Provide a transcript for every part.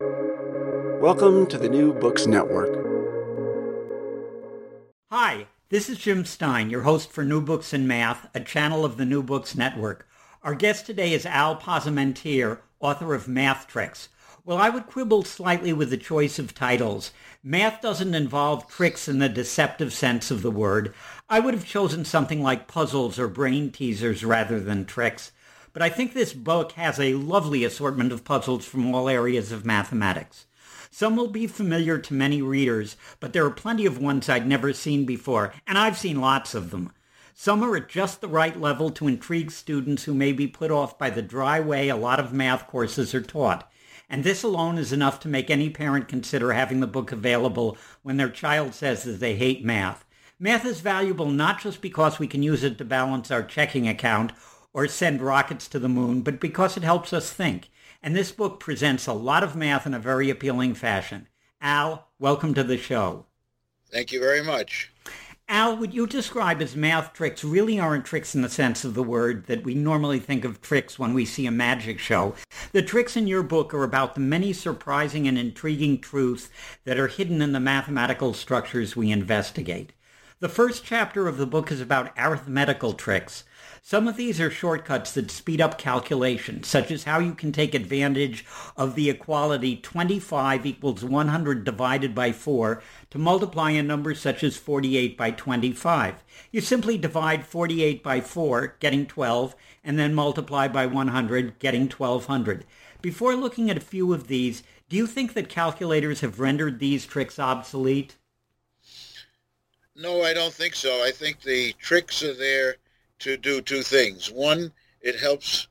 Welcome to the New Books Network. Hi, this is Jim Stein, your host for New Books in Math, a channel of the New Books Network. Our guest today is Al Posamentier, author of Math Tricks. Well, I would quibble slightly with the choice of titles. Math doesn't involve tricks in the deceptive sense of the word. I would have chosen something like puzzles or brain teasers rather than tricks. But I think this book has a lovely assortment of puzzles from all areas of mathematics. Some will be familiar to many readers, but there are plenty of ones I'd never seen before, and I've seen lots of them. Some are at just the right level to intrigue students who may be put off by the dry way a lot of math courses are taught. And this alone is enough to make any parent consider having the book available when their child says that they hate math. Math is valuable not just because we can use it to balance our checking account or send rockets to the moon, but because it helps us think. And this book presents a lot of math in a very appealing fashion. Al, welcome to the show. Thank you very much. Al, would you describe as math tricks really aren't tricks in the sense of the word that we normally think of tricks when we see a magic show. The tricks in your book are about the many surprising and intriguing truths that are hidden in the mathematical structures we investigate. The first chapter of the book is about arithmetical tricks, some of these are shortcuts that speed up calculation, such as how you can take advantage of the equality 25 equals 100 divided by 4 to multiply a number such as 48 by 25. You simply divide 48 by 4, getting 12, and then multiply by 100, getting 1200. Before looking at a few of these, do you think that calculators have rendered these tricks obsolete? No, I don't think so. I think the tricks are there to do two things. One, it helps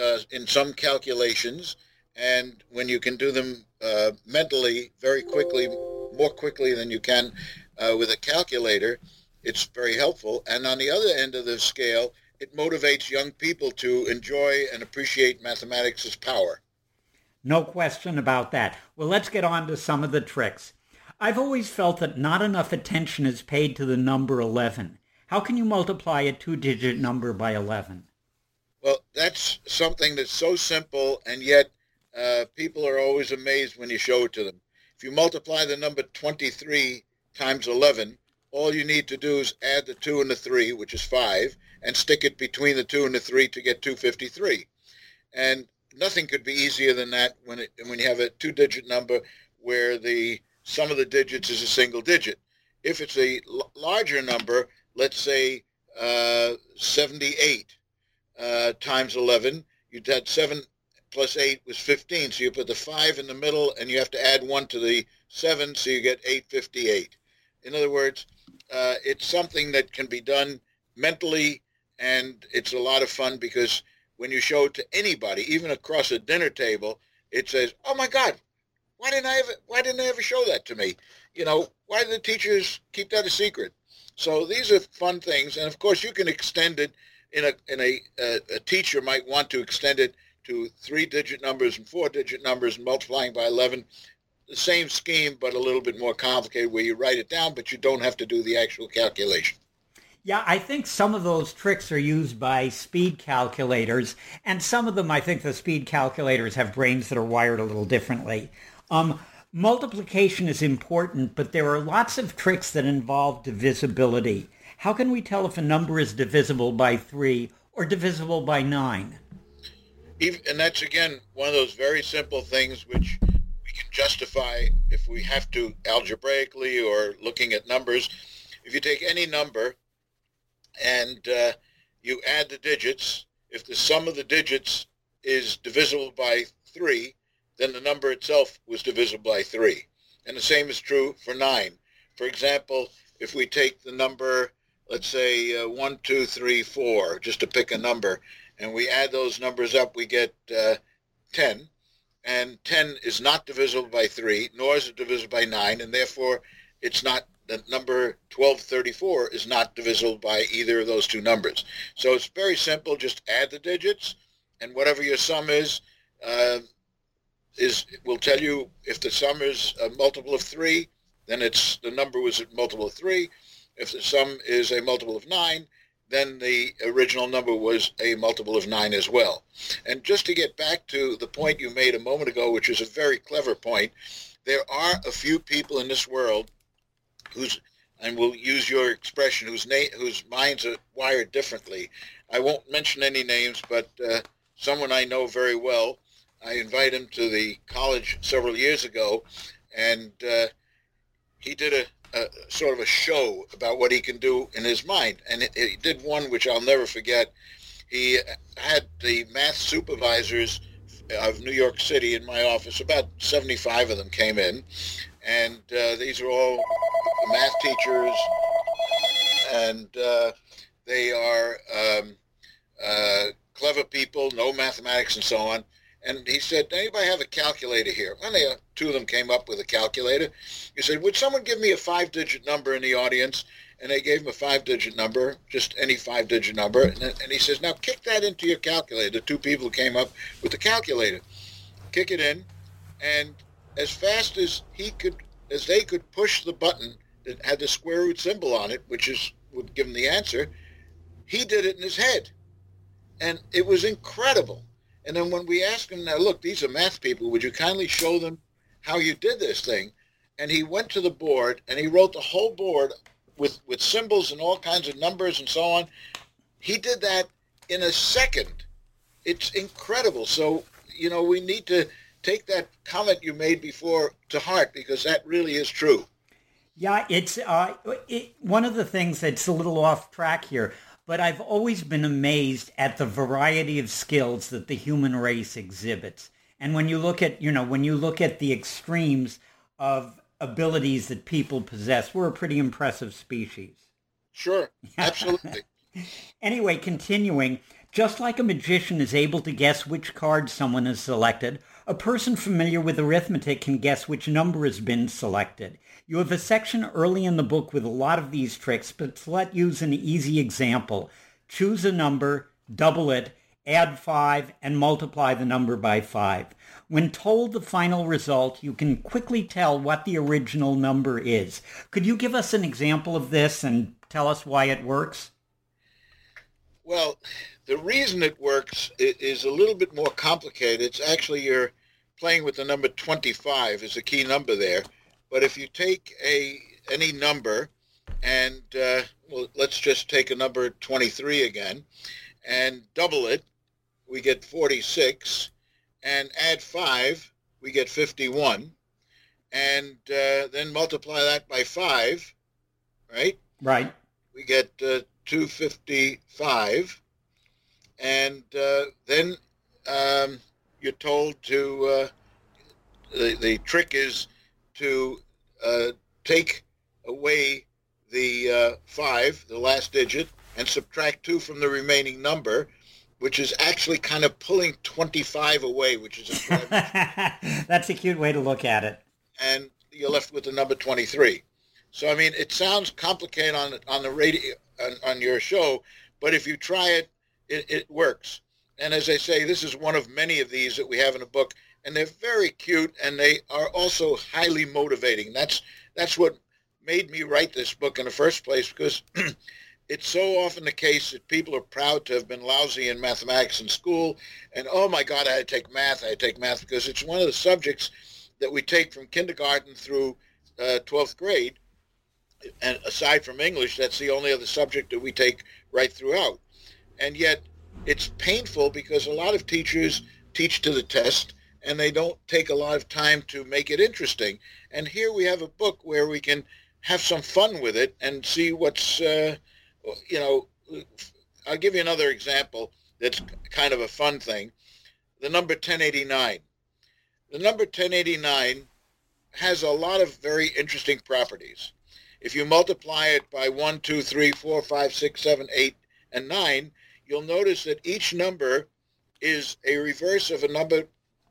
uh, in some calculations, and when you can do them uh, mentally very quickly, more quickly than you can uh, with a calculator, it's very helpful. And on the other end of the scale, it motivates young people to enjoy and appreciate mathematics as power. No question about that. Well, let's get on to some of the tricks. I've always felt that not enough attention is paid to the number 11. How can you multiply a two-digit number by 11? Well, that's something that's so simple, and yet uh, people are always amazed when you show it to them. If you multiply the number 23 times 11, all you need to do is add the 2 and the 3, which is 5, and stick it between the 2 and the 3 to get 253. And nothing could be easier than that when, it, when you have a two-digit number where the sum of the digits is a single digit. If it's a l- larger number, let's say uh, 78 uh, times 11, You'd had 7 plus 8 was 15. So you put the 5 in the middle and you have to add 1 to the 7, so you get 858. In other words, uh, it's something that can be done mentally and it's a lot of fun because when you show it to anybody, even across a dinner table, it says, "Oh my God, why didn't I ever? Why didn't they ever show that to me? You know, why did the teachers keep that a secret?" So these are fun things, and of course you can extend it in a in a, a, a teacher might want to extend it to three-digit numbers and four-digit numbers and multiplying by 11. The same scheme, but a little bit more complicated, where you write it down, but you don't have to do the actual calculation. Yeah, I think some of those tricks are used by speed calculators, and some of them, I think the speed calculators have brains that are wired a little differently. Um, Multiplication is important, but there are lots of tricks that involve divisibility. How can we tell if a number is divisible by 3 or divisible by 9? Even, and that's, again, one of those very simple things which we can justify if we have to algebraically or looking at numbers. If you take any number and uh, you add the digits, if the sum of the digits is divisible by 3, then the number itself was divisible by 3. And the same is true for 9. For example, if we take the number, let's say uh, 1, 2, 3, 4, just to pick a number, and we add those numbers up, we get uh, 10. and 10 is not divisible by 3, nor is it divisible by 9, and therefore it's not the number 1234 is not divisible by either of those two numbers. So it's very simple. Just add the digits, and whatever your sum is, uh, is will tell you if the sum is a multiple of 3, then it's the number was a multiple of 3. If the sum is a multiple of 9, then the original number was a multiple of 9 as well. And just to get back to the point you made a moment ago, which is a very clever point, there are a few people in this world whose, and we'll use your expression, whose, na- whose minds are wired differently. I won't mention any names, but uh, someone I know very well, I invited him to the college several years ago, and uh, he did a, a, sort of a show about what he can do in his mind. And he did one which I'll never forget. He had the math supervisors of New York City in my office. About 75 of them came in, and uh, these are all math teachers, and uh, they are um, uh, clever people, know mathematics and so on. And he said, anybody have a calculator here? And they, two of them came up with a calculator. He said, would someone give me a five-digit number in the audience? And they gave him a five-digit number, just any five-digit number. And, and he says, now kick that into your calculator. The two people came up with the calculator. Kick it in, and as fast as he could, as they could push the button that had the square root symbol on it, which is would give him the answer, he did it in his head. And it was incredible. And then when we asked him, now look, these are math people, would you kindly show them how you did this thing? And he went to the board and he wrote the whole board with, with symbols and all kinds of numbers and so on. He did that in a second. It's incredible. So, you know, we need to take that comment you made before to heart because that really is true. Yeah, it's uh, it, one of the things that's a little off track here but I've always been amazed at the variety of skills that the human race exhibits. And when you look at, you know, when you look at the extremes of abilities that people possess, we're a pretty impressive species. Sure, absolutely. anyway, continuing, just like a magician is able to guess which card someone has selected, a person familiar with arithmetic can guess which number has been selected. You have a section early in the book with a lot of these tricks, but let's use an easy example. Choose a number, double it, add 5, and multiply the number by 5. When told the final result, you can quickly tell what the original number is. Could you give us an example of this and tell us why it works? Well, the reason it works is a little bit more complicated. It's actually you're playing with the number 25 is a key number there. But if you take a any number, and uh, well, let's just take a number 23 again, and double it, we get 46, and add 5, we get 51, and uh, then multiply that by 5, right? Right. We get uh, 255, and uh, then um, you're told to, uh, the, the trick is to uh, take away the uh, five, the last digit, and subtract two from the remaining number, which is actually kind of pulling 25 away, which is a That's a cute way to look at it. And you're left with the number 23. So, I mean, it sounds complicated on, on the radio, on, on your show, but if you try it, it, it works. And as I say, this is one of many of these that we have in the book and they're very cute and they are also highly motivating. That's that's what made me write this book in the first place because it's so often the case that people are proud to have been lousy in mathematics in school and oh my god I had to take math I had to take math because it's one of the subjects that we take from kindergarten through uh, 12th grade and aside from English that's the only other subject that we take right throughout and yet it's painful because a lot of teachers teach to the test and they don't take a lot of time to make it interesting. And here we have a book where we can have some fun with it and see what's, uh, you know, I'll give you another example that's kind of a fun thing. The number 1089. The number 1089 has a lot of very interesting properties. If you multiply it by 1, 2, 3, 4, 5, 6, 7, 8, and 9, you'll notice that each number is a reverse of a number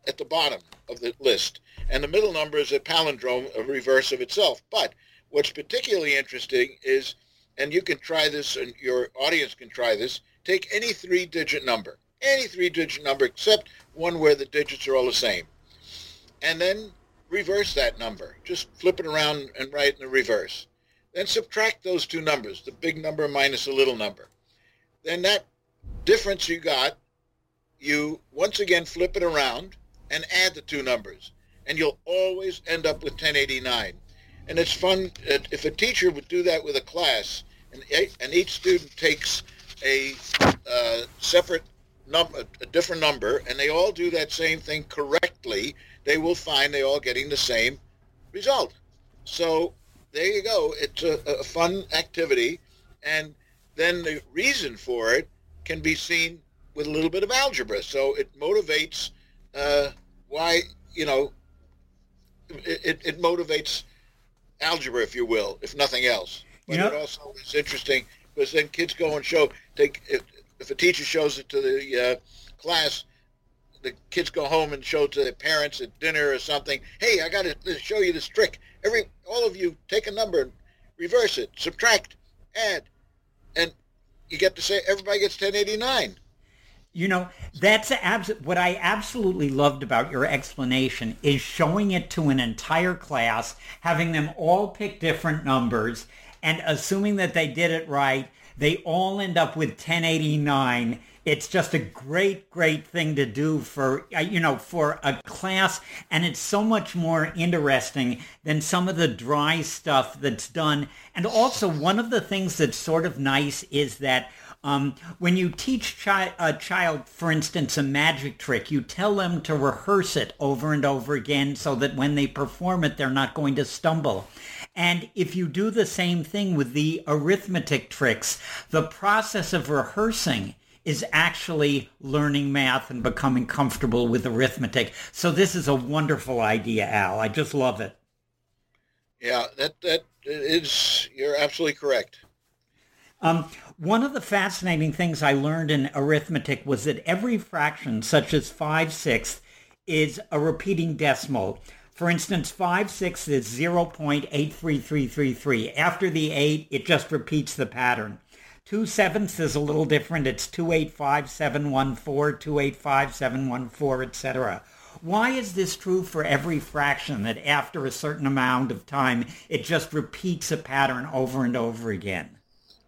at the bottom of the list. And the middle number is a palindrome, a reverse of itself. But what's particularly interesting is, and you can try this and your audience can try this, take any three-digit number, any three-digit number except one where the digits are all the same. And then reverse that number. Just flip it around and write in the reverse. Then subtract those two numbers, the big number minus the little number. Then that difference you got, you once again flip it around and add the two numbers. And you'll always end up with 1089. And it's fun if a teacher would do that with a class, and, each student takes a uh, separate number, a different number, and they all do that same thing correctly, they will find they all getting the same result. So there you go. It's a, a fun activity, and then the reason for it can be seen with a little bit of algebra. So it motivates uh, why you know it, it motivates algebra, if you will, if nothing else. But know, it also is interesting because then kids go and show take if, if a teacher shows it to the uh, class, the kids go home and show to their parents at dinner or something. Hey, I got to uh, show you this trick. Every all of you take a number reverse it, subtract, add, and you get to say everybody gets 1089. You know, that's abs- what I absolutely loved about your explanation is showing it to an entire class, having them all pick different numbers, and assuming that they did it right, they all end up with 1089 it's just a great great thing to do for uh, you know for a class and it's so much more interesting than some of the dry stuff that's done and also one of the things that's sort of nice is that um, when you teach chi- a child, for instance, a magic trick, you tell them to rehearse it over and over again so that when they perform it, they're not going to stumble. And if you do the same thing with the arithmetic tricks, the process of rehearsing is actually learning math and becoming comfortable with arithmetic. So this is a wonderful idea, Al. I just love it. Yeah, that that is you're absolutely correct. Um, one of the fascinating things I learned in arithmetic was that every fraction, such as 5 sixths, is a repeating decimal. For instance, 5 sixths is 0.83333. After the 8, it just repeats the pattern. Two sevenths is a little different. It's 285714, 285714, etc. Why is this true for every fraction that after a certain amount of time, it just repeats a pattern over and over again?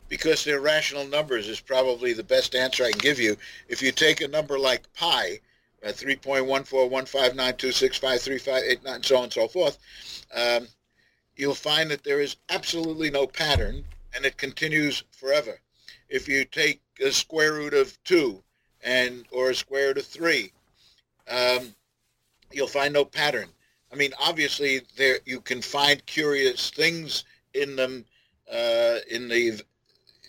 Because they're rational numbers is probably the best answer I can give you. If you take a number like pi, uh, 3.14159265358, and so on and so forth, um, you'll find that there is absolutely no pattern and it continues forever if you take a square root of 2 and or a square root of 3, um, you'll find no pattern. I mean, obviously, there you can find curious things in them, uh, in the,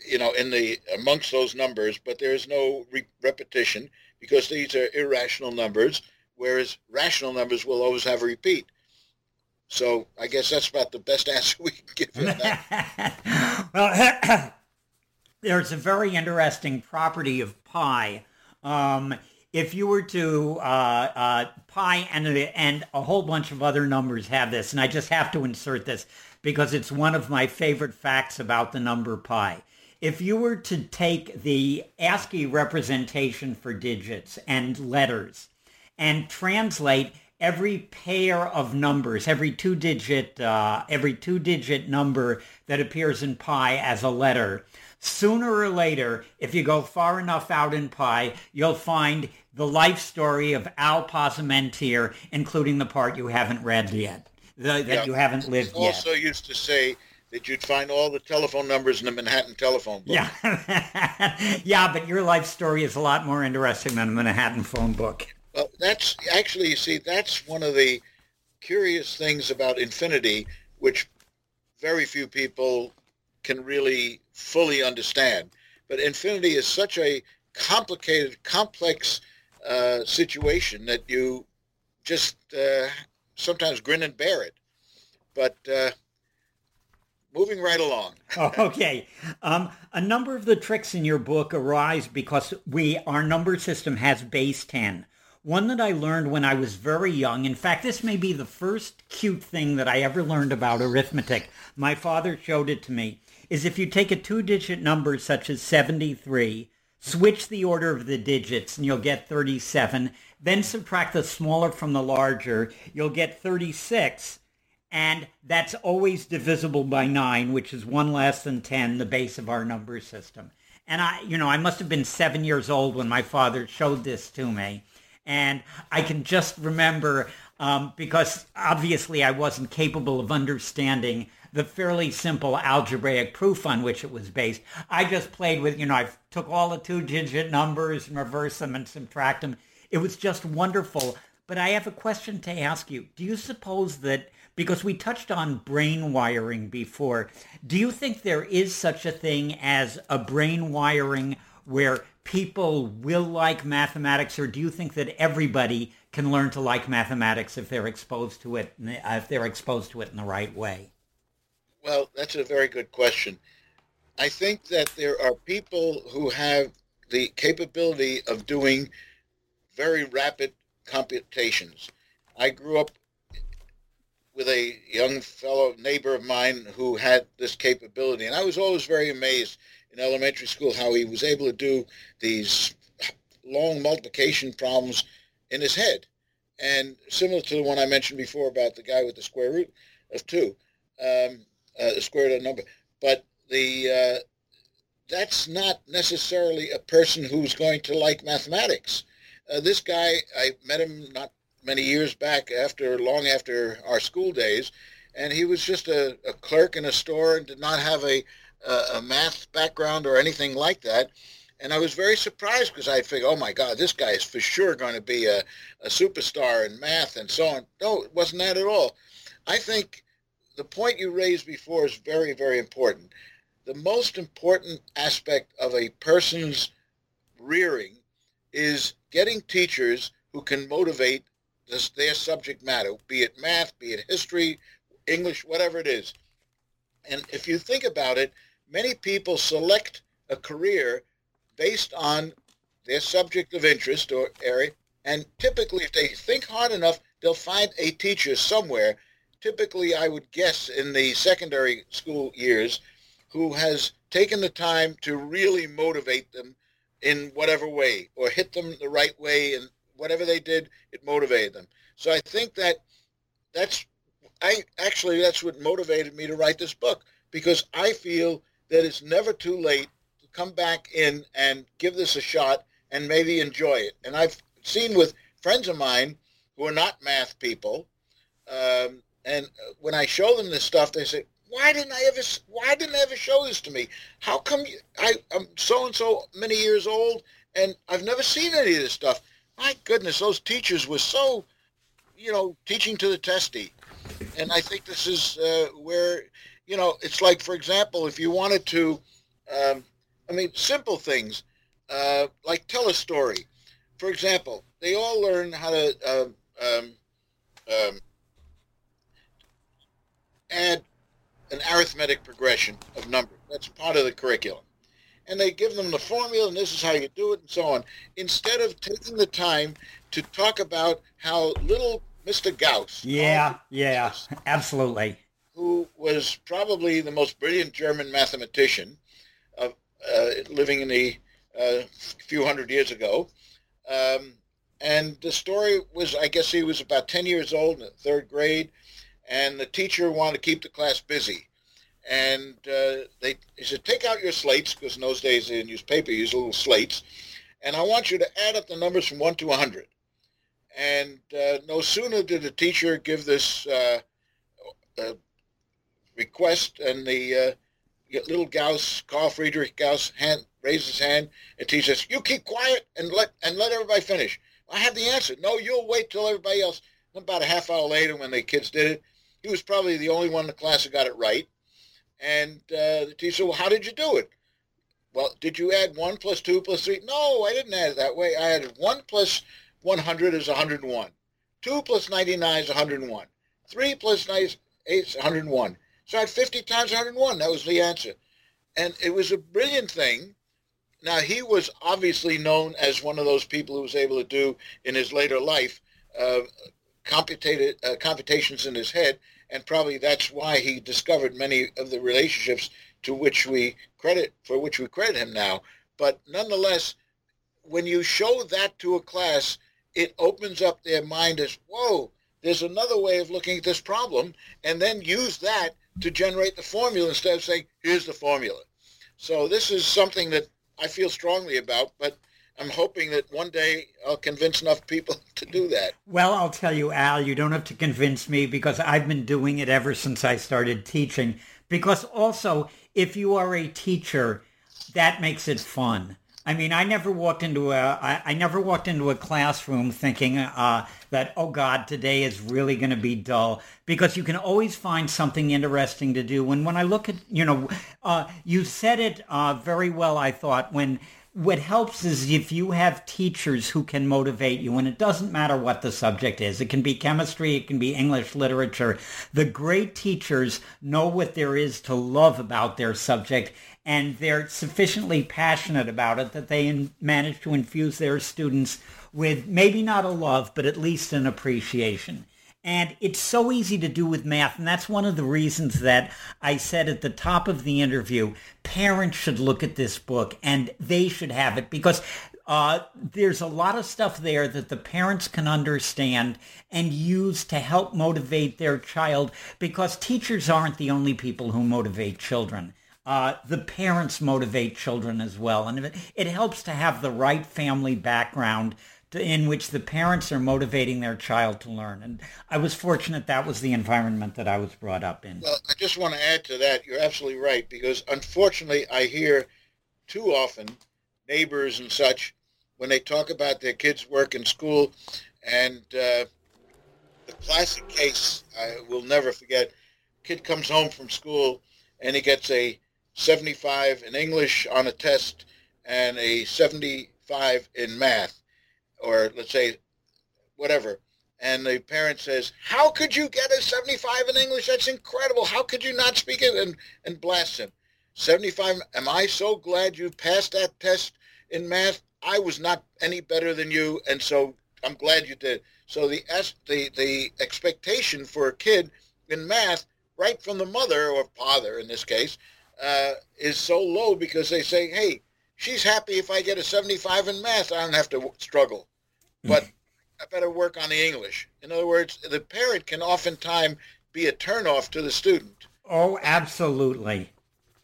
you know, in the amongst those numbers, but there is no re- repetition because these are irrational numbers, whereas rational numbers will always have a repeat. So I guess that's about the best answer we can give well, there's a very interesting property of pi. Um, if you were to uh, uh, pi and and a whole bunch of other numbers have this, and I just have to insert this because it's one of my favorite facts about the number pi. If you were to take the ASCII representation for digits and letters and translate every pair of numbers, every two-digit, uh, every two-digit number that appears in pi as a letter, sooner or later, if you go far enough out in pi, you'll find the life story of Al Posamentier, including the part you haven't read yet, the, that yeah. you haven't lived also yet. Also used to say that you'd find all the telephone numbers in the Manhattan telephone book. Yeah, yeah, but your life story is a lot more interesting than a Manhattan phone book. Well, that's actually, you see, that's one of the curious things about infinity, which very few people can really fully understand. But infinity is such a complicated, complex uh, situation that you just uh, sometimes grin and bear it. But uh, moving right along. oh, okay. Um, a number of the tricks in your book arise because we our number system has base 10. One that I learned when I was very young. In fact, this may be the first cute thing that I ever learned about arithmetic. My father showed it to me. Is if you take a two-digit number such as 73, switch the order of the digits and you'll get 37. Then subtract the smaller from the larger, you'll get 36. And that's always divisible by 9, which is one less than 10, the base of our number system. And I, you know, I must have been seven years old when my father showed this to me. And I can just remember, um, because obviously I wasn't capable of understanding the fairly simple algebraic proof on which it was based. I just played with, you know, I took all the two-digit numbers and reverse them and subtract them. It was just wonderful. But I have a question to ask you. Do you suppose that, because we touched on brain wiring before, do you think there is such a thing as a brain wiring where people will like mathematics, or do you think that everybody can learn to like mathematics if they're exposed to it, if they're exposed to it in the right way? Well, that's a very good question. I think that there are people who have the capability of doing very rapid computations. I grew up with a young fellow neighbor of mine who had this capability, and I was always very amazed in elementary school how he was able to do these long multiplication problems in his head. And similar to the one I mentioned before about the guy with the square root of 2, um, uh, square of a number. But the uh, that's not necessarily a person who's going to like mathematics. Uh, this guy, I met him not many years back after, long after our school days, and he was just a, a clerk in a store and did not have a, a, a math background or anything like that. And I was very surprised because I figured, oh my God, this guy is for sure going to be a, a superstar in math and so on. No, it wasn't that at all. I think the point you raised before is very, very important. The most important aspect of a person's rearing is getting teachers who can motivate this, their subject matter, be it math, be it history, English, whatever it is. And if you think about it, many people select a career based on their subject of interest or area. And typically, if they think hard enough, they'll find a teacher somewhere, typically, I would guess, in the secondary school years, who has taken the time to really motivate them in whatever way or hit them the right way and whatever they did, it motivated them. So I think that that's I actually that's what motivated me to write this book because I feel that it's never too late to come back in and give this a shot and maybe enjoy it. And I've seen with friends of mine who are not math people, um, and when I show them this stuff, they say, "Why didn't I ever? Why didn't I ever show this to me? How come you, I, I'm so and so many years old and I've never seen any of this stuff?" My goodness, those teachers were so, you know, teaching to the testy, and I think this is uh, where you know, it's like, for example, if you wanted to, um, I mean, simple things uh, like tell a story. For example, they all learn how to uh, um, um, add an arithmetic progression of numbers. That's part of the curriculum. And they give them the formula, and this is how you do it, and so on. Instead of taking the time to talk about how little Mr. Gauss. Yeah, yeah, absolutely who was probably the most brilliant German mathematician of, uh, living in the uh, few hundred years ago. Um, and the story was, I guess he was about 10 years old in the third grade, and the teacher wanted to keep the class busy. And uh, they he said, take out your slates, because in those days they didn't use paper, use little slates, and I want you to add up the numbers from 1 to 100. And uh, no sooner did the teacher give this uh, uh request, and the uh, little Gauss, Carl Friedrich Gauss, hand, raised his hand, and he says, "You keep quiet and let and let everybody finish." I have the answer. No, you'll wait till everybody else. About a half hour later, when the kids did it, he was probably the only one in the class who got it right. And uh, the teacher said, "Well, how did you do it?" Well, did you add one plus two plus three? No, I didn't add it that way. I added one plus 100 is 101. Two plus 99 is 101. Three plus 98 is 101. So I had 50 times 101. That was the answer. And it was a brilliant thing. now he was obviously known as one of those people who was able to do in his later life uh, computated uh, computations in his head, and probably that's why he discovered many of the relationships to which we credit for which we credit him now. But nonetheless, when you show that to a class, it opens up their mind as whoa. There's another way of looking at this problem, and then use that to generate the formula instead of saying, here's the formula. So this is something that I feel strongly about, but I'm hoping that one day I'll convince enough people to do that. Well, I'll tell you, Al, you don't have to convince me because I've been doing it ever since I started teaching. Because also, if you are a teacher, that makes it fun. I mean, I never walked into a I, I never walked into a classroom thinking uh, that oh God, today is really going to be dull because you can always find something interesting to do. And when I look at you know, uh, you said it uh, very well. I thought when what helps is if you have teachers who can motivate you, and it doesn't matter what the subject is. It can be chemistry, it can be English literature. The great teachers know what there is to love about their subject, and they're sufficiently passionate about it that they manage to infuse their students with maybe not a love, but at least an appreciation. And it's so easy to do with math. And that's one of the reasons that I said at the top of the interview, parents should look at this book and they should have it because uh, there's a lot of stuff there that the parents can understand and use to help motivate their child because teachers aren't the only people who motivate children. Uh, the parents motivate children as well. And it, it helps to have the right family background in which the parents are motivating their child to learn. And I was fortunate that was the environment that I was brought up in. Well, I just want to add to that. You're absolutely right, because unfortunately, I hear too often neighbors and such when they talk about their kids' work in school. And uh, the classic case I will never forget kid comes home from school and he gets a 75 in English on a test and a 75 in math, or let's say whatever. And the parent says, how could you get a 75 in English? That's incredible. How could you not speak it? And, and blast him. 75, am I so glad you passed that test in math? I was not any better than you, and so I'm glad you did. So the, the, the expectation for a kid in math, right from the mother or father in this case, uh, is so low because they say, hey, she's happy if I get a 75 in math. I don't have to struggle. Hmm. But I better work on the English. In other words, the parent can oftentimes be a turnoff to the student. Oh, absolutely.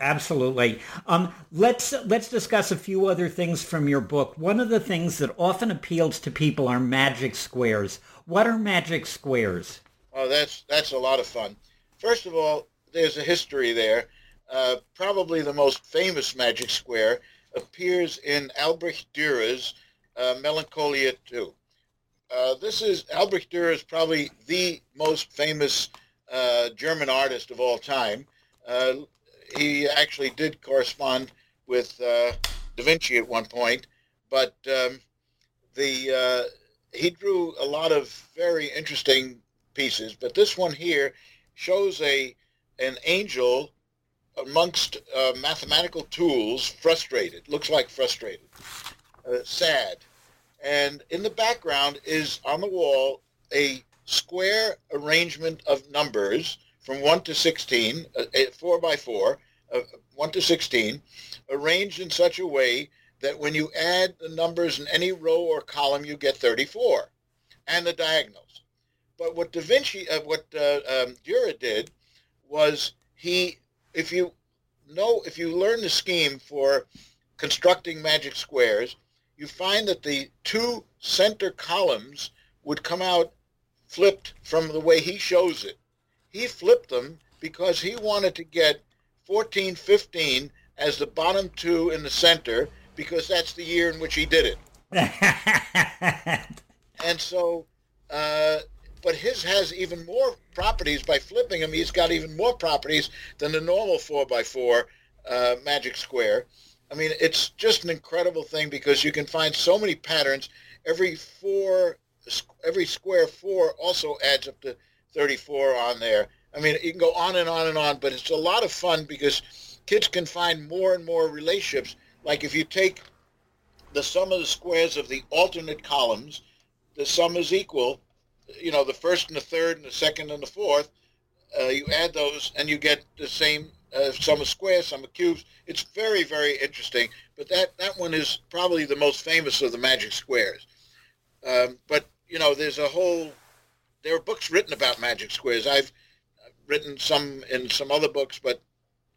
Absolutely. Um, let's let's discuss a few other things from your book. One of the things that often appeals to people are magic squares. What are magic squares? Oh, that's that's a lot of fun. First of all, there's a history there. Uh, probably the most famous magic square, appears in Albrecht Dürer's uh, Melancholia II. Uh, this is Albrecht Dürer is probably the most famous uh, German artist of all time. Uh, he actually did correspond with Da Vinci at one point, but um, the he drew a lot of very interesting pieces. But this one here shows a an angel amongst uh, mathematical tools, frustrated, looks like frustrated, uh, sad. And in the background is on the wall a square arrangement of numbers from 1 to 16, uh, 4 by 4, uh, 1 to 16, arranged in such a way that when you add the numbers in any row or column, you get 34, and the diagonals. But what Da Vinci, uh, what uh, um, Dürer did was he if you know, if you learn the scheme for constructing magic squares, you find that the two center columns would come out flipped from the way he shows it. He flipped them because he wanted to get 14, 15 as the bottom two in the center because that's the year in which he did it. and so uh, but his has even more properties by flipping him. He's got even more properties than the normal 4x4 uh, Magic Square. I mean, it's just an incredible thing because you can find so many patterns. Every four, every square four also adds up to 34 on there. I mean, you can go on and on and on, but it's a lot of fun because kids can find more and more relationships. Like if you take the sum of the squares of the alternate columns, the sum is equal. You know, the first and the third and the second and the fourth, uh, you add those and you get the same uh, sum of squares, sum of cubes. It's very, very interesting. But that, that one is probably the most famous of the magic squares. Um, but, you know, there's a whole, there are books written about magic squares. I've written some in some other books, but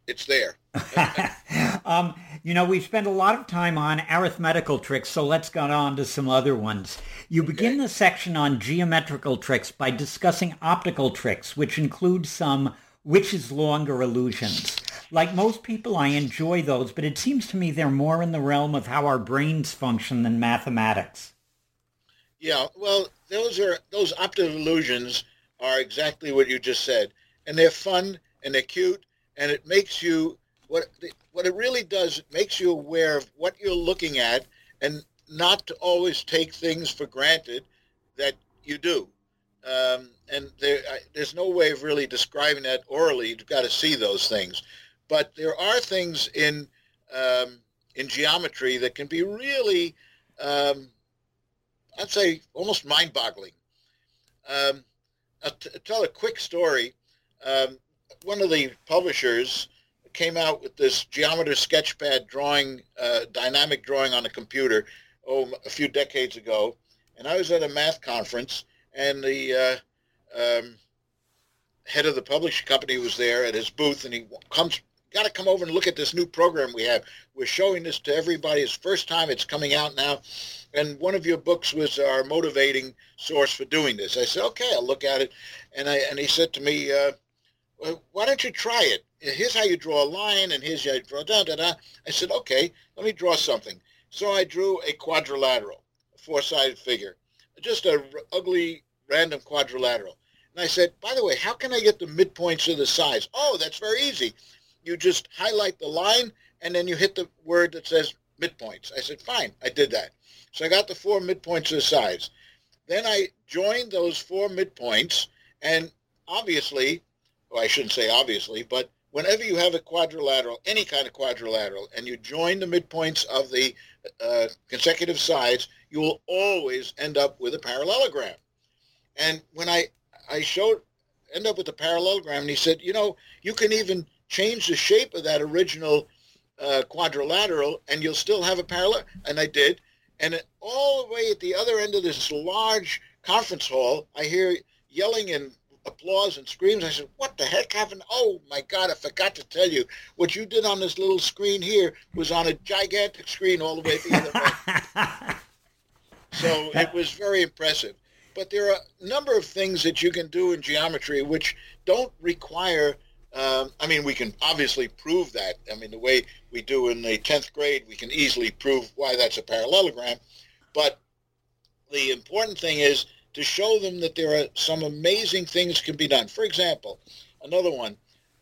it's there. um, you know, we've spent a lot of time on arithmetical tricks, so let's go on to some other ones. You okay. begin the section on geometrical tricks by discussing optical tricks, which include some which is longer illusions. Like most people, I enjoy those, but it seems to me they're more in the realm of how our brains function than mathematics. Yeah, well, those are those optical illusions are exactly what you just said, and they're fun and they're cute, and it makes you what what it really does. It makes you aware of what you're looking at, and not to always take things for granted that you do. Um, and there, I, there's no way of really describing that orally. You've got to see those things. But there are things in um, in geometry that can be really, um, I'd say, almost mind-boggling. Um, I'll, t- I'll, tell a quick story. Um, one of the publishers came out with this Geometer Sketchpad drawing, uh, dynamic drawing on a computer, oh, a few decades ago, and I was at a math conference, and the uh, um, head of the publishing company was there at his booth, and he comes, got to come over and look at this new program we have. We're showing this to everybody. It's first time it's coming out now, and one of your books was our motivating source for doing this. I said, okay, I'll look at it, and I and he said to me, uh, why don't you try it? Here's how you draw a line, and here's how you draw da da da. I said, okay, let me draw something. So I drew a quadrilateral, a four-sided figure, just a r- ugly random quadrilateral. And I said, by the way, how can I get the midpoints of the sides? Oh, that's very easy. You just highlight the line and then you hit the word that says midpoints. I said, fine, I did that. So I got the four midpoints of the sides. Then I joined those four midpoints and obviously, well, I shouldn't say obviously, but whenever you have a quadrilateral, any kind of quadrilateral, and you join the midpoints of the uh, consecutive sides, you will always end up with a parallelogram. And when I, I showed, end up with a parallelogram, and he said, you know, you can even change the shape of that original uh, quadrilateral, and you'll still have a parallel. And I did. And all the way at the other end of this large conference hall, I hear yelling and applause and screams. I said, what the heck happened? Oh, my God, I forgot to tell you. What you did on this little screen here was on a gigantic screen all the way at the other end. so it was very impressive. But there are a number of things that you can do in geometry which don't require, um, I mean, we can obviously prove that. I mean, the way we do in the 10th grade, we can easily prove why that's a parallelogram. But the important thing is to show them that there are some amazing things can be done. For example, another one,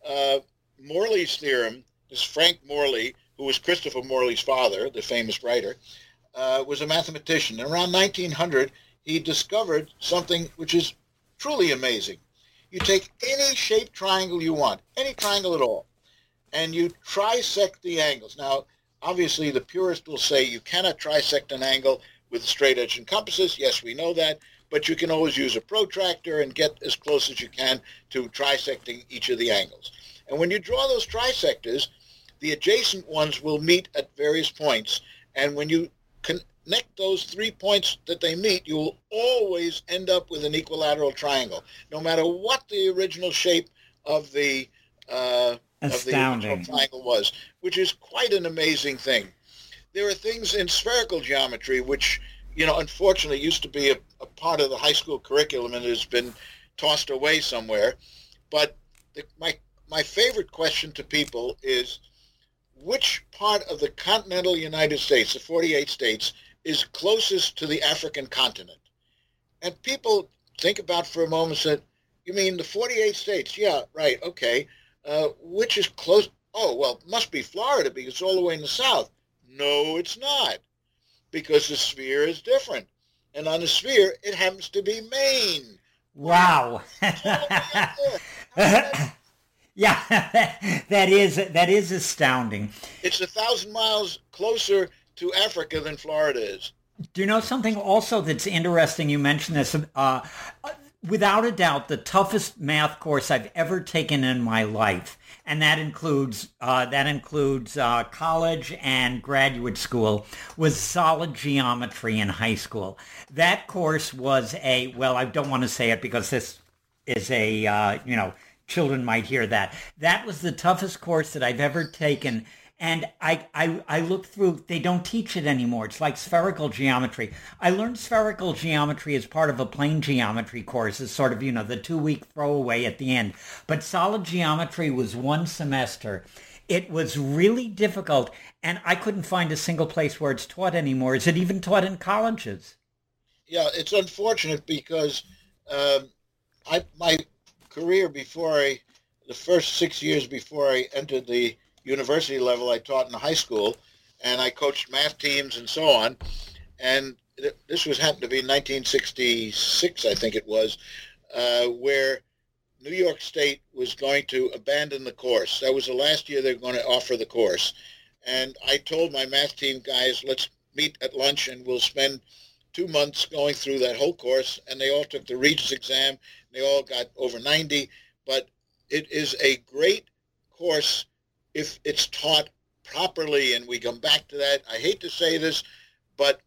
uh, Morley's theorem, this Frank Morley, who was Christopher Morley's father, the famous writer, uh, was a mathematician. around 1900, he discovered something which is truly amazing. You take any shaped triangle you want, any triangle at all, and you trisect the angles. Now, obviously, the purist will say you cannot trisect an angle with straight edge and compasses. Yes, we know that, but you can always use a protractor and get as close as you can to trisecting each of the angles. And when you draw those trisectors, the adjacent ones will meet at various points. And when you connect those three points that they meet, you will always end up with an equilateral triangle, no matter what the original shape of the uh, of the original triangle was, which is quite an amazing thing. There are things in spherical geometry which, you know, unfortunately used to be a, a part of the high school curriculum and has been tossed away somewhere. But the, my my favorite question to people is which part of the continental United States, the 48 states, is closest to the African continent. And people think about for a moment said, you mean the 48 states? Yeah, right, okay. Uh, which is close? Oh, well, must be Florida because it's all the way in the south. No, it's not because the sphere is different. And on the sphere, it happens to be Maine. Wow. yeah, that is that is astounding. It's a thousand miles closer to Africa than Florida is. Do you know something also that's interesting? You mentioned this. Uh, without a doubt, the toughest math course I've ever taken in my life, and that includes uh, that includes uh, college and graduate school, was solid geometry in high school. That course was a well, I don't want to say it because this is a uh, you know children might hear that. That was the toughest course that I've ever taken and I, I, I looked through, they don't teach it anymore. It's like spherical geometry. I learned spherical geometry as part of a plane geometry course as sort of, you know, the two-week throwaway at the end. But solid geometry was one semester. It was really difficult, and I couldn't find a single place where it's taught anymore. Is it even taught in colleges? Yeah, it's unfortunate because um, I, my career before I, the first six years before I entered the university level. I taught in high school, and I coached math teams and so on. And this was happened to be 1966, I think it was, uh, where New York State was going to abandon the course. That was the last year they were going to offer the course. And I told my math team guys, let's meet at lunch and we'll spend two months going through that whole course. And they all took the Regents exam. They all got over 90. But it is a great course if it's taught properly, and we come back to that. I hate to say this, but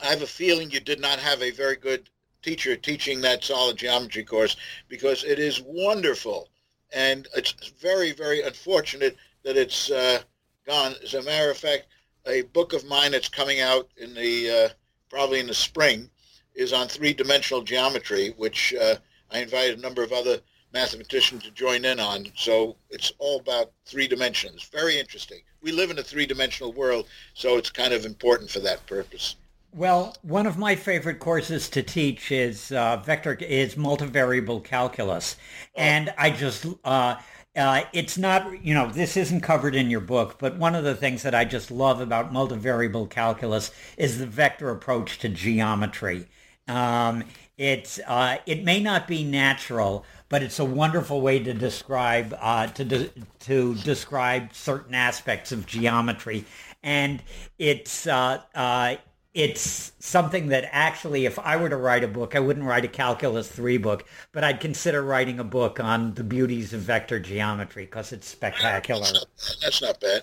I have a feeling you did not have a very good teacher teaching that solid geometry course because it is wonderful. And it's very, very unfortunate that it's uh, gone. As a matter of fact, a book of mine that's coming out in the uh, probably in the spring is on three-dimensional geometry, which uh, I invited a number of other mathematician to join in on. So it's all about three dimensions. Very interesting. We live in a three-dimensional world, so it's kind of important for that purpose. Well, one of my favorite courses to teach is uh, vector is multivariable calculus, oh. and I just uh, uh, it's not you know this isn't covered in your book, but one of the things that I just love about multivariable calculus is the vector approach to geometry. Um, it's uh, it may not be natural, but it's a wonderful way to describe uh, to de- to describe certain aspects of geometry, and it's uh, uh, it's something that actually, if I were to write a book, I wouldn't write a calculus three book, but I'd consider writing a book on the beauties of vector geometry because it's spectacular. That's not, that's not bad.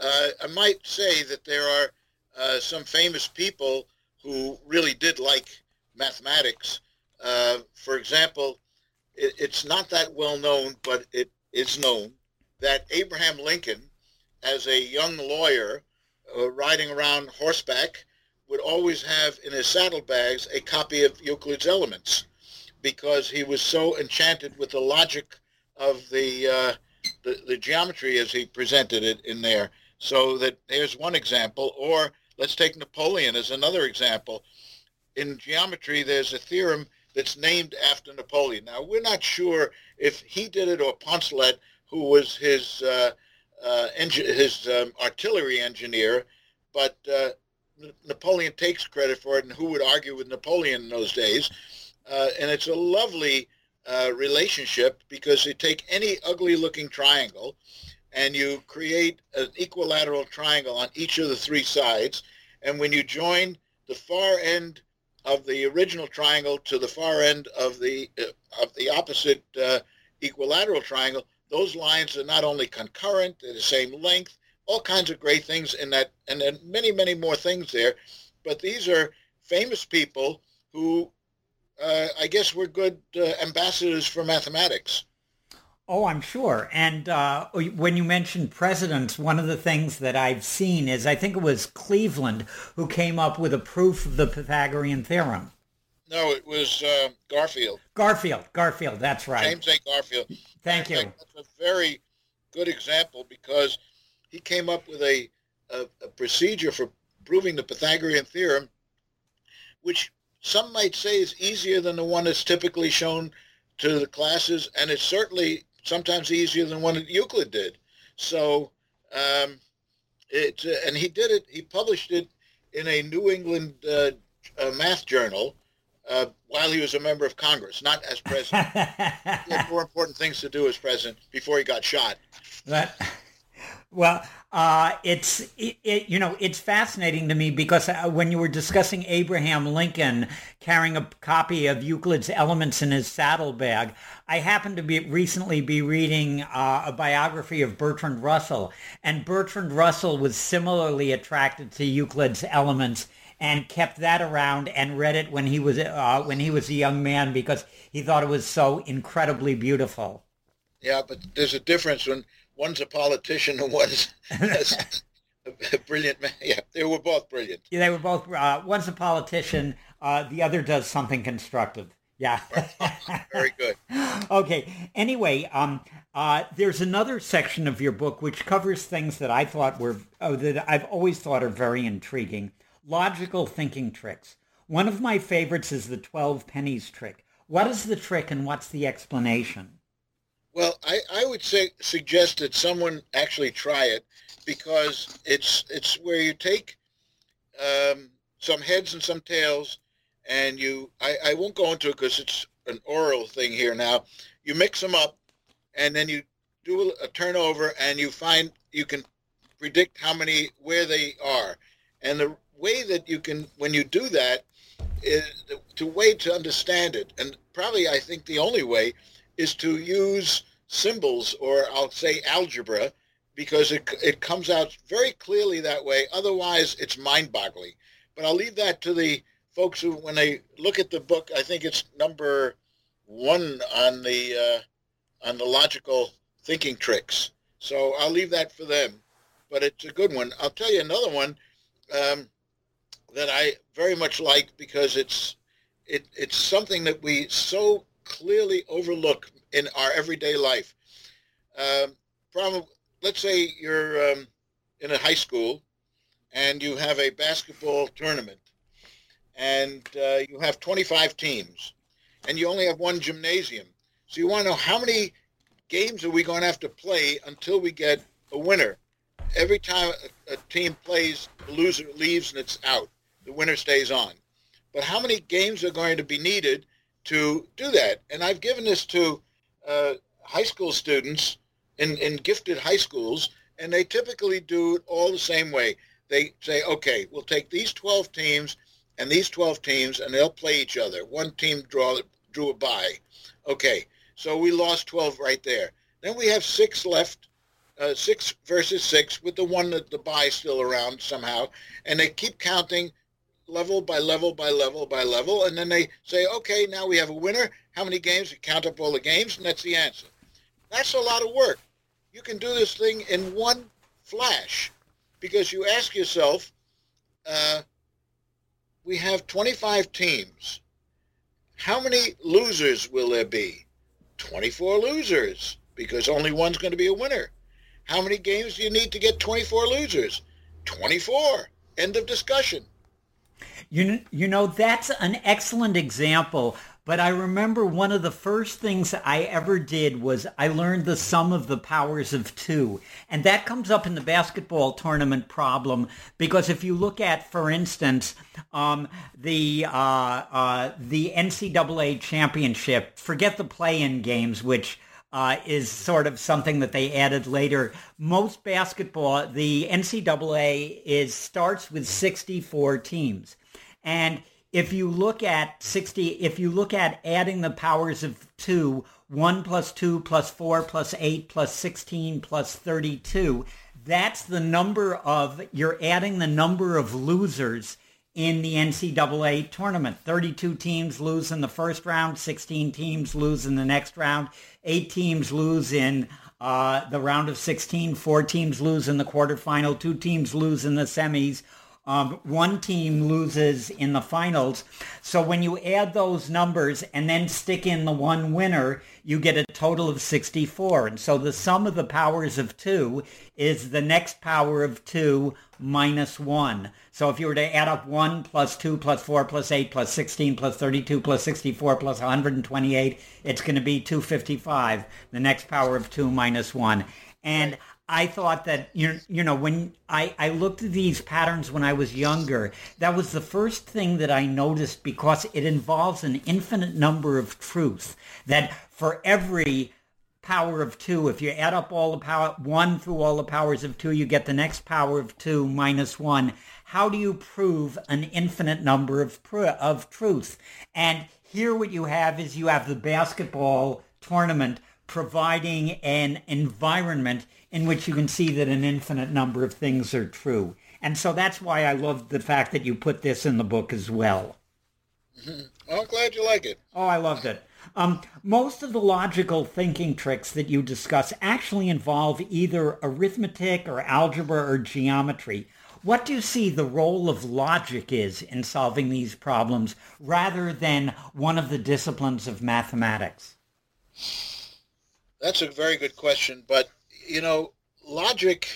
Uh, I might say that there are uh, some famous people who really did like mathematics. Uh, for example, it, it's not that well known, but it is known that Abraham Lincoln, as a young lawyer uh, riding around horseback, would always have in his saddlebags a copy of Euclid's Elements because he was so enchanted with the logic of the, uh, the, the geometry as he presented it in there. So that there's one example. Or let's take Napoleon as another example. In geometry, there's a theorem that's named after Napoleon. Now, we're not sure if he did it or Poncelet, who was his uh, uh, engi- his um, artillery engineer, but uh, Napoleon takes credit for it, and who would argue with Napoleon in those days? Uh, and it's a lovely uh, relationship because you take any ugly-looking triangle and you create an equilateral triangle on each of the three sides, and when you join the far end of the original triangle to the far end of the uh, of the opposite uh, equilateral triangle, those lines are not only concurrent, they're the same length, all kinds of great things in that, and then many, many more things there. But these are famous people who, uh, I guess, were good uh, ambassadors for mathematics. Oh, I'm sure. And uh, when you mentioned presidents, one of the things that I've seen is I think it was Cleveland who came up with a proof of the Pythagorean theorem. No, it was uh, Garfield. Garfield, Garfield, that's right. James A. Garfield. Thank you. That's a very good example because he came up with a, a, a procedure for proving the Pythagorean theorem, which some might say is easier than the one that's typically shown to the classes, and it's certainly sometimes easier than one that Euclid did. So um, it uh, and he did it. He published it in a New England uh, uh, math journal uh, while he was a member of Congress, not as president. he had more important things to do as president before he got shot. That Well, uh, it's it, it, you know it's fascinating to me because uh, when you were discussing Abraham Lincoln carrying a copy of Euclid's Elements in his saddlebag, I happened to be recently be reading uh, a biography of Bertrand Russell, and Bertrand Russell was similarly attracted to Euclid's Elements and kept that around and read it when he was uh, when he was a young man because he thought it was so incredibly beautiful. Yeah, but there's a difference when one's a politician and one's a brilliant man. Yeah, they were both brilliant. Yeah, they were both. Uh, one's a politician. Uh, the other does something constructive. Yeah. Very good. okay. Anyway, um, uh, there's another section of your book which covers things that I thought were oh, that I've always thought are very intriguing. Logical thinking tricks. One of my favorites is the 12 pennies trick. What is the trick and what's the explanation? Well, I, I would say suggest that someone actually try it because it's it's where you take um, some heads and some tails, and you I, I won't go into it because it's an oral thing here now. You mix them up, and then you do a, a turnover, and you find you can predict how many where they are, and the way that you can when you do that is to way to understand it, and probably I think the only way is to use symbols or I'll say algebra because it, it comes out very clearly that way. Otherwise, it's mind-boggling. But I'll leave that to the folks who, when they look at the book, I think it's number one on the uh, on the logical thinking tricks. So I'll leave that for them. But it's a good one. I'll tell you another one um, that I very much like because it's it, it's something that we so clearly overlook in our everyday life. Um, from, let's say you're um, in a high school and you have a basketball tournament and uh, you have 25 teams and you only have one gymnasium. So you want to know how many games are we going to have to play until we get a winner? Every time a, a team plays, the loser leaves and it's out. The winner stays on. But how many games are going to be needed to do that? And I've given this to uh, high school students in, in gifted high schools, and they typically do it all the same way. They say, okay, we'll take these 12 teams and these 12 teams, and they'll play each other. One team draw, drew a bye. Okay, so we lost 12 right there. Then we have six left, uh, six versus six, with the one that the bye still around somehow, and they keep counting level by level by level by level, and then they say, okay, now we have a winner. How many games? You count up all the games, and that's the answer. That's a lot of work. You can do this thing in one flash because you ask yourself, uh, we have 25 teams. How many losers will there be? 24 losers because only one's going to be a winner. How many games do you need to get 24 losers? 24. End of discussion. You, you know, that's an excellent example. But I remember one of the first things I ever did was I learned the sum of the powers of two. And that comes up in the basketball tournament problem because if you look at, for instance, um, the, uh, uh, the NCAA championship, forget the play-in games, which uh, is sort of something that they added later. Most basketball, the NCAA is starts with 64 teams. And if you look at 60, if you look at adding the powers of 2, 1 plus 2 plus 4 plus 8 plus 16 plus 32, that's the number of, you're adding the number of losers in the NCAA tournament. 32 teams lose in the first round, 16 teams lose in the next round, 8 teams lose in uh, the round of 16, 4 teams lose in the quarterfinal, 2 teams lose in the semis, um, one team loses in the finals. So when you add those numbers and then stick in the one winner, you get a total of 64. And so the sum of the powers of 2 is the next power of 2 minus 1. So if you were to add up 1 plus 2 plus 4 plus 8 plus 16 plus 32 plus 64 plus 128, it's going to be 255, the next power of 2 minus 1. And I thought that you you know when I I looked at these patterns when I was younger, that was the first thing that I noticed because it involves an infinite number of truths. That for every power of 2. If you add up all the power, 1 through all the powers of 2, you get the next power of 2 minus 1. How do you prove an infinite number of, pr- of truths? And here what you have is you have the basketball tournament providing an environment in which you can see that an infinite number of things are true. And so that's why I love the fact that you put this in the book as well. Mm-hmm. I'm glad you like it. Oh, I loved it. Um, most of the logical thinking tricks that you discuss actually involve either arithmetic or algebra or geometry. What do you see the role of logic is in solving these problems rather than one of the disciplines of mathematics? That's a very good question, but you know, logic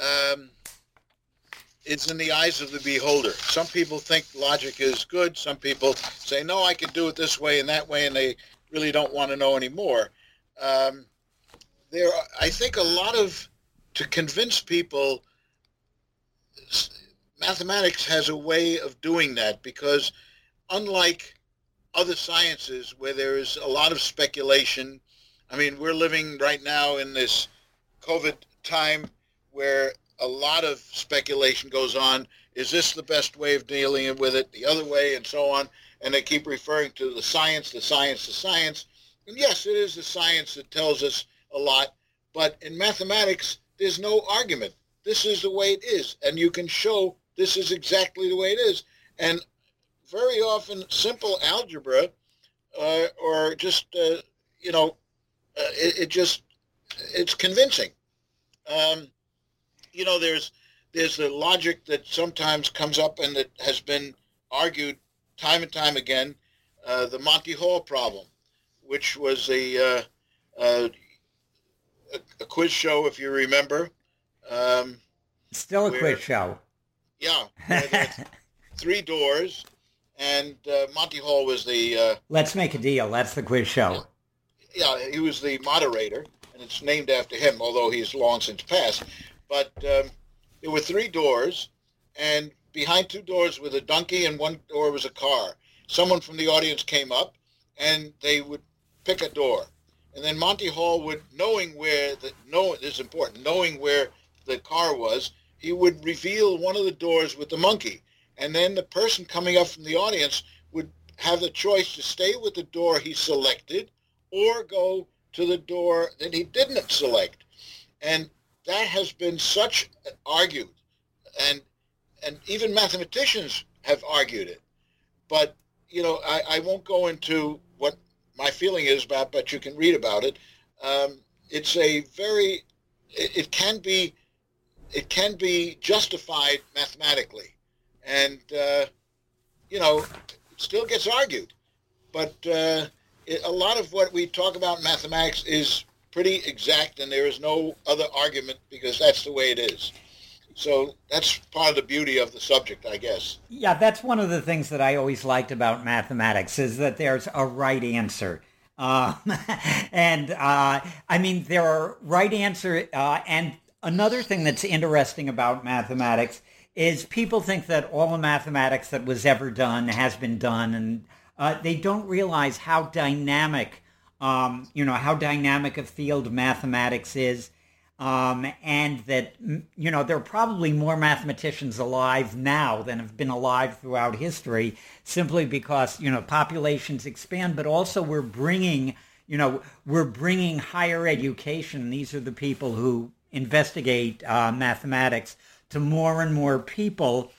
um, is in the eyes of the beholder. Some people think logic is good. Some people say, no, I could do it this way and that way, and they really don't want to know anymore. Um, there, are, I think, a lot of to convince people. Mathematics has a way of doing that because, unlike other sciences where there is a lot of speculation, I mean, we're living right now in this COVID time where a lot of speculation goes on. Is this the best way of dealing with it? The other way, and so on. And they keep referring to the science, the science, the science. And yes, it is the science that tells us a lot. But in mathematics, there's no argument. This is the way it is. And you can show this is exactly the way it is. And very often, simple algebra uh, or just, uh, you know, uh, it, it, just, it's convincing. Um, you know, there's there's the logic that sometimes comes up and that has been argued time and time again, uh, the Monty Hall problem, which was a, uh, uh, a, a quiz show, if you remember. Um, Still a where, quiz show. Yeah, three doors, and uh, Monty Hall was the. Uh, Let's make a deal. That's the quiz show. Yeah, he was the moderator, and it's named after him, although he's long since passed. But um, there were three doors, and behind two doors was a donkey, and one door was a car. Someone from the audience came up, and they would pick a door, and then Monty Hall would, knowing where the know this is important, knowing where the car was, he would reveal one of the doors with the monkey, and then the person coming up from the audience would have the choice to stay with the door he selected or go to the door that he didn't select. And that has been such argued, and and even mathematicians have argued it. But you know, I, I won't go into what my feeling is about, but you can read about it. Um, it's a very, it, it, can be, it can be justified mathematically, and uh, you know, still gets argued. But uh, a lot of what we talk about in mathematics is pretty exact, and there is no other argument because that's the way it is. So that's part of the beauty of the subject, I guess. Yeah, that's one of the things that I always liked about mathematics is that there's a right answer. Um, and uh, I mean, there are right answer. Uh, and another thing that's interesting about mathematics is people think that all the mathematics that was ever done has been done, and uh, they don't realize how dynamic um, you know, how dynamic a field mathematics is, um, and that, you know, there are probably more mathematicians alive now than have been alive throughout history simply because, you know, populations expand, but also we're bringing, you know, we're bringing higher education. These are the people who investigate uh, mathematics to more and more people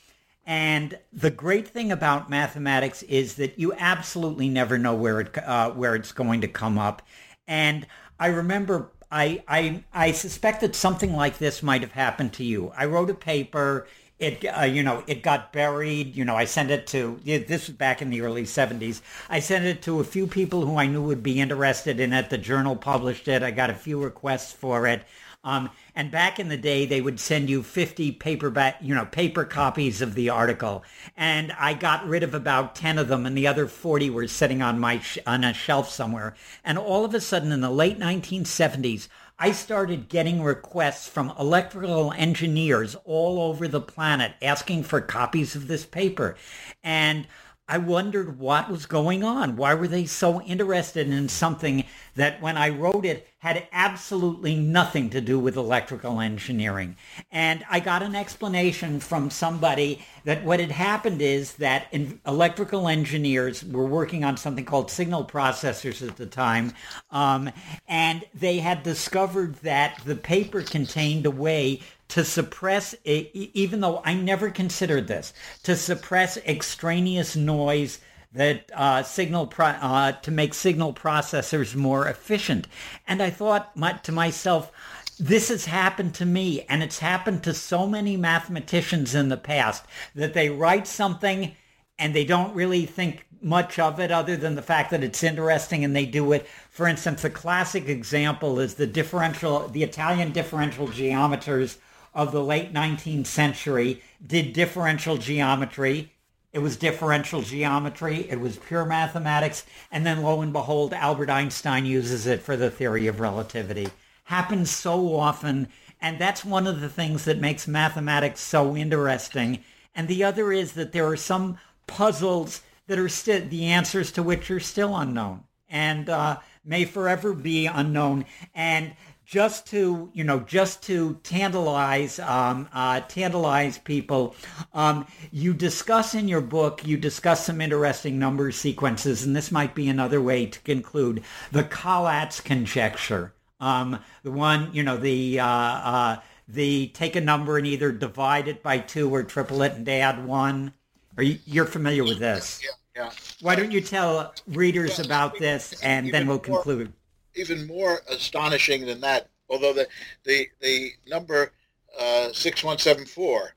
and the great thing about mathematics is that you absolutely never know where it uh, where it's going to come up. And I remember I, I I suspect that something like this might have happened to you. I wrote a paper. It uh, you know it got buried. You know I sent it to this was back in the early '70s. I sent it to a few people who I knew would be interested in it. The journal published it. I got a few requests for it. Um, and back in the day, they would send you 50 paperback, you know, paper copies of the article. And I got rid of about 10 of them and the other 40 were sitting on my, sh- on a shelf somewhere. And all of a sudden in the late 1970s, I started getting requests from electrical engineers all over the planet asking for copies of this paper. And I wondered what was going on. Why were they so interested in something that when I wrote it had absolutely nothing to do with electrical engineering? And I got an explanation from somebody that what had happened is that electrical engineers were working on something called signal processors at the time. Um, and they had discovered that the paper contained a way to suppress, even though I never considered this, to suppress extraneous noise that uh, signal pro- uh, to make signal processors more efficient. And I thought my, to myself, this has happened to me, and it's happened to so many mathematicians in the past that they write something and they don't really think much of it other than the fact that it's interesting and they do it. For instance, a classic example is the differential, the Italian differential geometers of the late 19th century did differential geometry. It was differential geometry. It was pure mathematics. And then lo and behold, Albert Einstein uses it for the theory of relativity. Happens so often. And that's one of the things that makes mathematics so interesting. And the other is that there are some puzzles that are still, the answers to which are still unknown and uh, may forever be unknown. And just to you know just to tantalize um, uh, tantalize people. Um, you discuss in your book you discuss some interesting number sequences and this might be another way to conclude the Collatz conjecture. Um, the one you know the uh, uh, the take a number and either divide it by two or triple it and add one. Are you you're familiar with this? Yeah, yeah. why don't you tell readers about this and then we'll conclude even more astonishing than that, although the the the number uh, six one seven four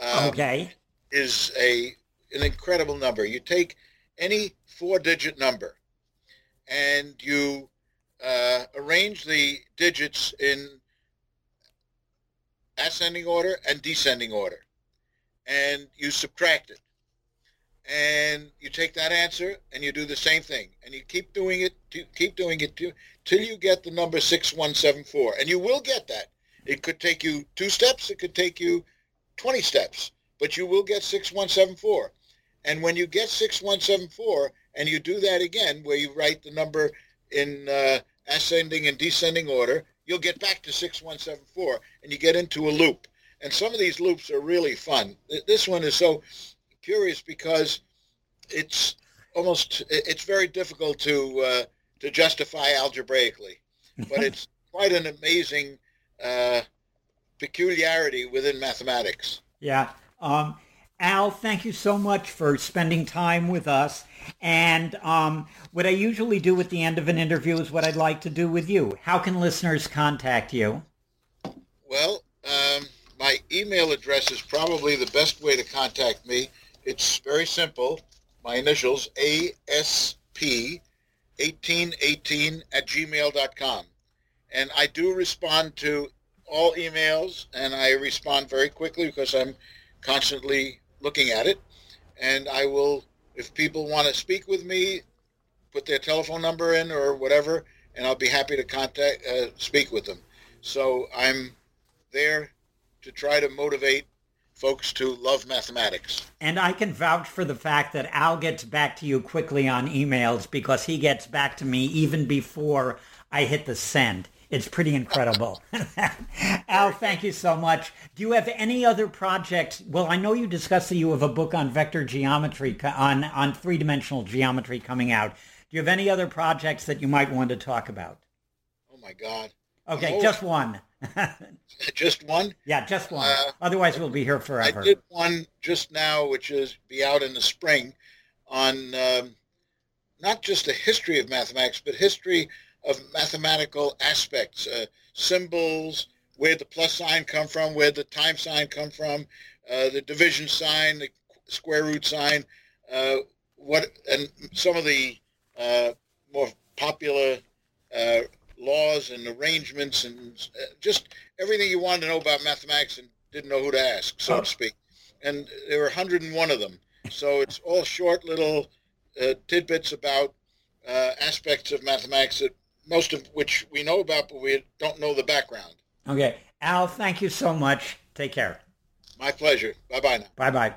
um, okay is a an incredible number. You take any four digit number and you uh, arrange the digits in ascending order and descending order, and you subtract it and you take that answer and you do the same thing and you keep doing it keep doing it till you get the number 6174 and you will get that. It could take you two steps it could take you 20 steps but you will get 6174 and when you get 6174 and you do that again where you write the number in uh, ascending and descending order you'll get back to 6174 and you get into a loop. And some of these loops are really fun. This one is so curious because it's almost it's very difficult to uh, to justify algebraically, but it's quite an amazing uh, peculiarity within mathematics. Yeah. Um, Al, thank you so much for spending time with us. And um, what I usually do at the end of an interview is what I'd like to do with you. How can listeners contact you? Well, um, my email address is probably the best way to contact me. It's very simple. My initials, ASP1818 at gmail.com. And I do respond to all emails, and I respond very quickly because I'm constantly looking at it. And I will, if people want to speak with me, put their telephone number in or whatever, and I'll be happy to contact, uh, speak with them. So I'm there to try to motivate folks to love mathematics. And I can vouch for the fact that Al gets back to you quickly on emails because he gets back to me even before I hit the send. It's pretty incredible. Al, thank you so much. Do you have any other projects? Well, I know you discussed that you have a book on vector geometry, on, on three-dimensional geometry coming out. Do you have any other projects that you might want to talk about? Oh, my God. Okay, just one. just one? Yeah, just one. Uh, Otherwise, we'll be here forever. I did one just now, which is be out in the spring, on um, not just the history of mathematics, but history of mathematical aspects, uh, symbols, where the plus sign come from, where the time sign come from, uh, the division sign, the square root sign, uh, what, and some of the uh, more popular uh, laws and arrangements and uh, just everything you wanted to know about mathematics and didn't know who to ask, so to speak. And there were 101 of them. So it's all short little uh, tidbits about uh, aspects of mathematics that most of which we know about, but we don't know the background. Okay. Al, thank you so much. Take care. My pleasure. Bye-bye now. Bye-bye.